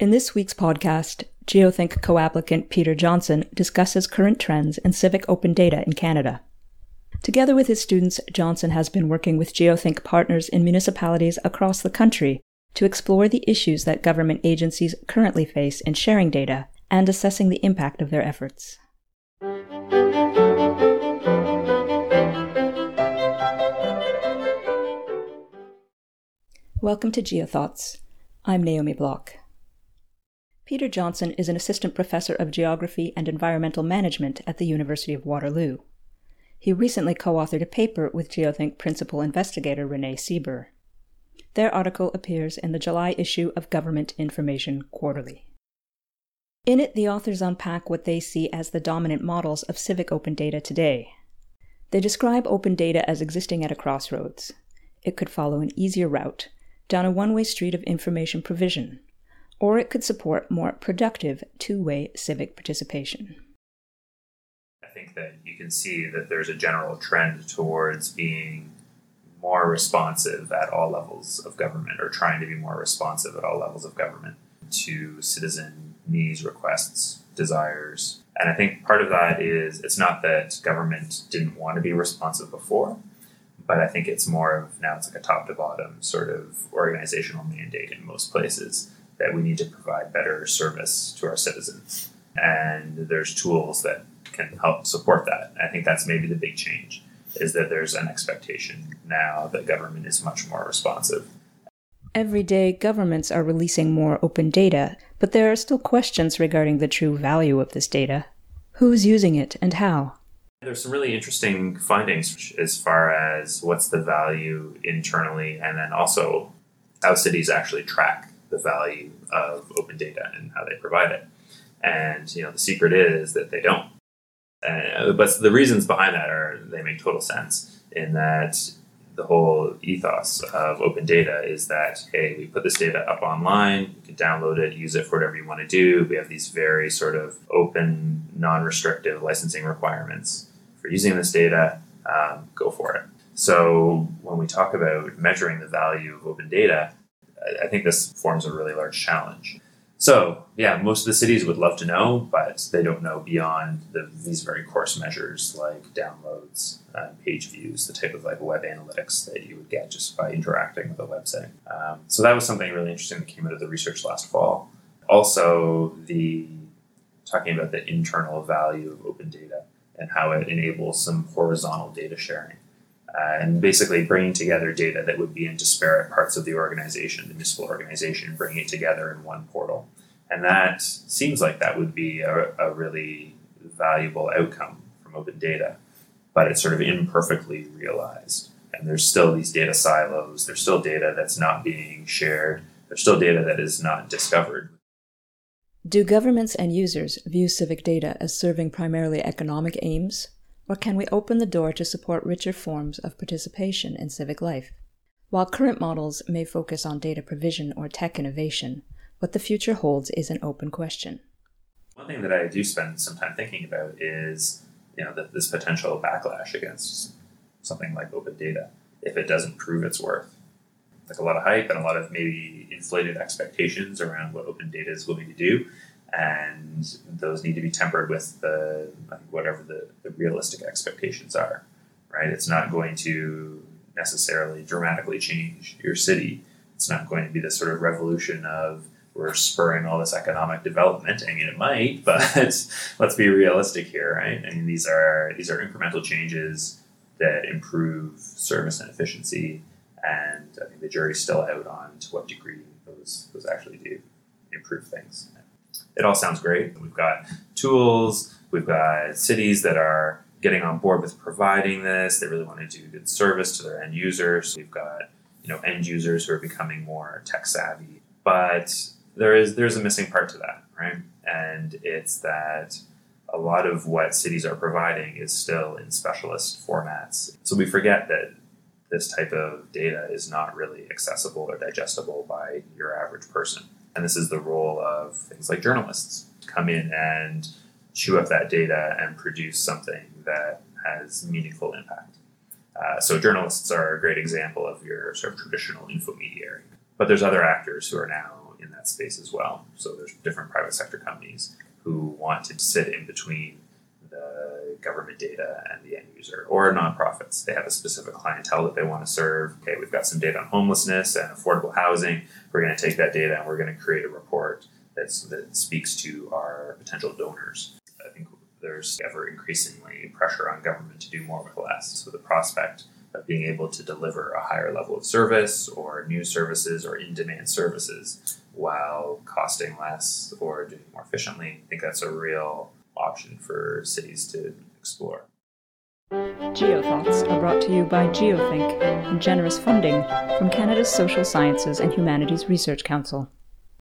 In this week's podcast, Geothink co applicant Peter Johnson discusses current trends in civic open data in Canada. Together with his students, Johnson has been working with Geothink partners in municipalities across the country to explore the issues that government agencies currently face in sharing data and assessing the impact of their efforts. Welcome to GeoThoughts. I'm Naomi Bloch. Peter Johnson is an assistant professor of geography and environmental management at the University of Waterloo. He recently co authored a paper with Geothink principal investigator Renee Sieber. Their article appears in the July issue of Government Information Quarterly. In it, the authors unpack what they see as the dominant models of civic open data today. They describe open data as existing at a crossroads. It could follow an easier route down a one way street of information provision, or it could support more productive two way civic participation. I think that you can see that there's a general trend towards being more responsive at all levels of government, or trying to be more responsive at all levels of government to citizen needs, requests, desires. And I think part of that is it's not that government didn't want to be responsive before, but I think it's more of now it's like a top to bottom sort of organizational mandate in most places that we need to provide better service to our citizens. And there's tools that can help support that. I think that's maybe the big change is that there's an expectation now that government is much more responsive. Every day, governments are releasing more open data, but there are still questions regarding the true value of this data. Who's using it and how? There's some really interesting findings as far as what's the value internally, and then also how cities actually track the value of open data and how they provide it. And you know, the secret is that they don't. Uh, but the reasons behind that are they make total sense in that the whole ethos of open data is that hey, we put this data up online, you can download it, use it for whatever you want to do. We have these very sort of open, non-restrictive licensing requirements for using this data, um, go for it. So when we talk about measuring the value of open data, I think this forms a really large challenge. So yeah, most of the cities would love to know, but they don't know beyond the, these very coarse measures like downloads, uh, page views, the type of like web analytics that you would get just by interacting with a website. Um, so that was something really interesting that came out of the research last fall. Also, the talking about the internal value of open data and how it enables some horizontal data sharing. Uh, and basically bringing together data that would be in disparate parts of the organization, the municipal organization, bringing it together in one portal. And that seems like that would be a, a really valuable outcome from open data, but it's sort of imperfectly realized. And there's still these data silos, there's still data that's not being shared, there's still data that is not discovered. Do governments and users view civic data as serving primarily economic aims, or can we open the door to support richer forms of participation in civic life? While current models may focus on data provision or tech innovation, what the future holds is an open question. One thing that I do spend some time thinking about is, you know, this potential backlash against something like open data if it doesn't prove its worth. Like a lot of hype and a lot of maybe inflated expectations around what open data is going to do, and those need to be tempered with the whatever the, the realistic expectations are. Right? It's not going to necessarily dramatically change your city. It's not going to be this sort of revolution of we're spurring all this economic development. I mean, it might, but let's be realistic here, right? I mean, these are these are incremental changes that improve service and efficiency, and I think the jury's still out on to what degree those those actually do improve things it all sounds great. We've got tools, we've got cities that are getting on board with providing this. They really want to do good service to their end users. We've got you know end users who are becoming more tech savvy, but there is there's a missing part to that, right? And it's that a lot of what cities are providing is still in specialist formats. So we forget that this type of data is not really accessible or digestible by your average person. And this is the role of things like journalists come in and chew up that data and produce something that has meaningful impact. Uh, so journalists are a great example of your sort of traditional infomediary. But there's other actors who are now in that space as well. So there's different private sector companies who want to sit in between the government data and the end user, or nonprofits. They have a specific clientele that they want to serve. Okay, we've got some data on homelessness and affordable housing. We're going to take that data and we're going to create a report that's, that speaks to our potential donors. I think there's ever increasingly pressure on government to do more with less. So the prospect of being able to deliver a higher level of service or new services or in demand services while costing less or doing more efficiently, I think that's a real option for cities to explore. GeoThoughts are brought to you by GeoThink and generous funding from Canada's Social Sciences and Humanities Research Council.